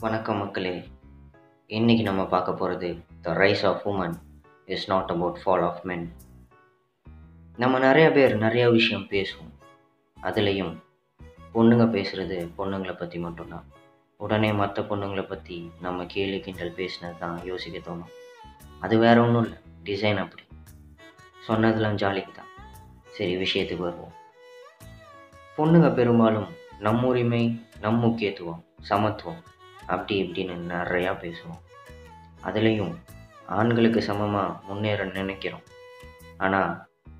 வணக்கம் மக்களே. இன்னைக்கு நம்ம பார்க்க போகிறது the rise of women is not about fall of men நம்ம நிறைய பேர் நிறைய விஷயம் பேசுவோம். அதுலேயும் பொண்ணுங்க பேசுகிறது பொண்ணுங்களை பற்றி மட்டும்தான். உடனே மற்ற பொண்ணுங்களை பற்றி நம்ம கேலி கிண்டல் பேசினது தான் யோசிக்க தோணும். அது வேற ஒன்றும் இல்லை. டிசைன் அப்படி. சொன்னதெல்லாம் ஜாலிக்கு தான். சரி விஷயத்துக்கு வருவோம். பொண்ணுங்க பெரும்பாலும் நம்ம உரிமை நம் முக்கியத்துவம் சமத்துவம் அப்படி இப்படின்னு நிறையா பேசுவோம். அதுலேயும் ஆண்களுக்கு சமமாக முன்னேற நினைக்கிறோம். ஆனால்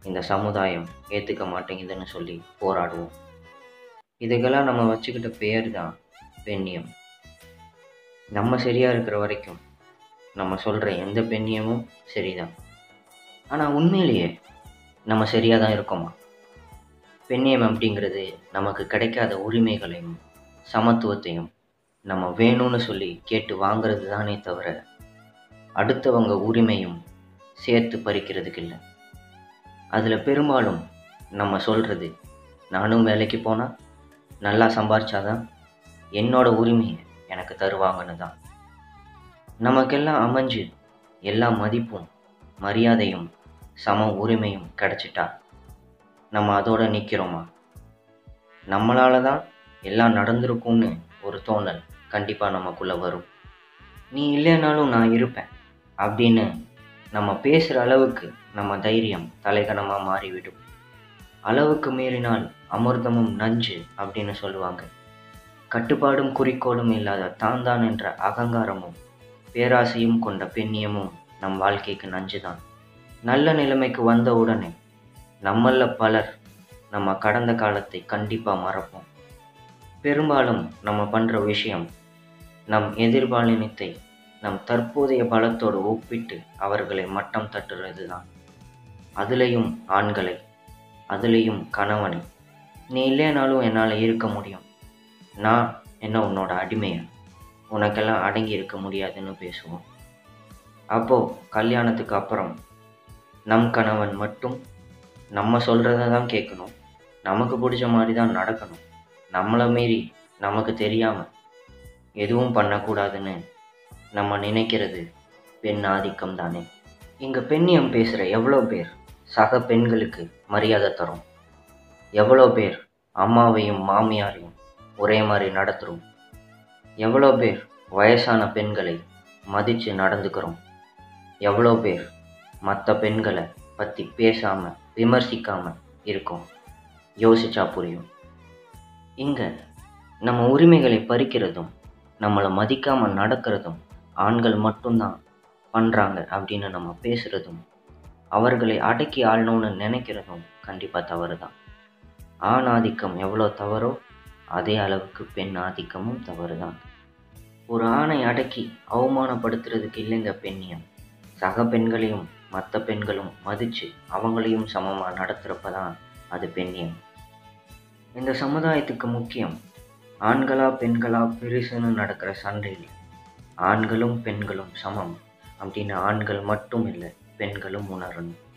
இந்த சமுதாயம் ஏற்றுக்க மாட்டேங்குதுன்னு சொல்லி போராடுவோம். இதுக்கெல்லாம் நம்ம வச்சுக்கிட்ட பேர் தான் பெண்ணியம். நம்ம சரியாக இருக்கிற வரைக்கும் நம்ம சொல்கிற எந்த பெண்ணியமும் சரிதான். ஆனால் உண்மையிலேயே நம்ம சரியாக தான் இருக்கோமா? பெண்ணியம் அப்படிங்கிறது நமக்கு கிடைக்காத உரிமைகளையும் சமத்துவத்தையும் நம்ம வேணும்னு சொல்லி கேட்டு வாங்கிறது தானே தவிர அடுத்தவங்க உரிமையும் சேர்த்து பறிக்கிறதுக்கு இல்லை அதில் பெரும்பாலும் நம்ம சொல்கிறது நானும் வேலைக்கு போனால் நல்லா சம்பாரிச்சாதான் என்னோட உரிமையை எனக்கு தருவாங்கன்னு தான் நமக்கெல்லாம் அமைஞ்சு எல்லா மதிப்பும் மரியாதையும் சம உரிமையும் கிடச்சிட்டா நம்ம அதோட நிற்கிறோமா நம்மளால தான் எல்லாம் நடந்திருக்கும்னு ஒரு தோணல் கண்டிப்பாக நமக்குள்ளே வரும். நீ இல்லைனாலும் நான் இருப்பேன் அப்படின்னு நம்ம பேசுகிற அளவுக்கு நம்ம தைரியம் தலைகணமாக மாறிவிடும். அளவுக்கு மீறினால் அமிர்தமும் நஞ்சு அப்படின்னு சொல்லுவாங்க. கட்டுப்பாடும் குறிக்கோளும் இல்லாத தான் தான் என்ற அகங்காரமும் பேராசையும் கொண்ட பெண்ணியமும் நம் வாழ்க்கைக்கு நஞ்சு தான் நல்ல நிலைமைக்கு வந்த உடனே நம்மள பலர் நம்ம கடந்த காலத்தை கண்டிப்பாக மறப்போம். பெரும்பாலும் நம்ம பண்ணுற விஷயம் நம் எதிர்பாலினத்தை நம் தற்போதைய பலத்தோடு ஒப்பிட்டு அவர்களை மட்டம் தட்டுறது தான் அதுலேயும் ஆண்களை அதுலேயும் கணவனை. நீ இல்லைனாலும் என்னால் இருக்க முடியும். நான் என்ன உன்னோட அடிமையா? உனக்கெல்லாம் அடங்கி இருக்க முடியாதுன்னு பேசுவோம். அப்போது கல்யாணத்துக்கு அப்புறம் நம் கணவன் மட்டும் நம்ம சொல்கிறத தான் கேட்கணும். நமக்கு பிடிச்ச மாதிரி தான் நடக்கணும். நம்மளை மீறி நமக்கு தெரியாமல் எதுவும் பண்ணக்கூடாதுன்னு நம்ம நினைக்கிறது பெண் ஆதிக்கம் தானே. இங்கே பெண்ணியம் பேசுகிற எவ்வளோ பேர் சக பெண்களுக்கு மரியாதை தரும்? எவ்வளோ பேர் அம்மாவையும் மாமியாரையும் ஒரே மாதிரி நடத்துகிறோம் எவ்வளோ பேர் வயசான பெண்களை மதித்து நடந்துக்கிறோம்? எவ்வளோ பேர் மற்ற பெண்களை பற்றி பேசாமல் விமர்சிக்காமல் இருக்கோம்? யோசிச்சா புரியும். இங்கே நம்ம உரிமைகளை பறிக்கிறதும் நம்மளை மதிக்காமல் நடக்கிறதும் ஆண்கள் மட்டும்தான் பண்ணுறாங்க அப்படின்னு நம்ம பேசுகிறதும் அவர்களை அடக்கி ஆளணும்னு நினைக்கிறதும் கண்டிப்பாக தவறு தான் ஆண் ஆதிக்கம் எவ்வளோ தவறோ அதே அளவுக்கு பெண் ஆதிக்கமும் தவறு தான் ஒரு ஆணை அடக்கி அவமானப்படுத்துறதுக்கு இல்லைங்க பெண்ணியம் சக பெண்களையும் மற்ற பெண்களும் மதித்து அவங்களையும் சமமாக நடத்துகிறப்ப தான் அது பெண்ணியம். இந்த சமுதாயத்துக்கு முக்கியம். ஆண்களா பெண்களா பெருசுன்னு நடக்கிற சண்டையில். ஆண்களும் பெண்களும் சமம். அப்படின்னு ஆண்கள் மட்டும் இல்லை பெண்களும் உணரணும்.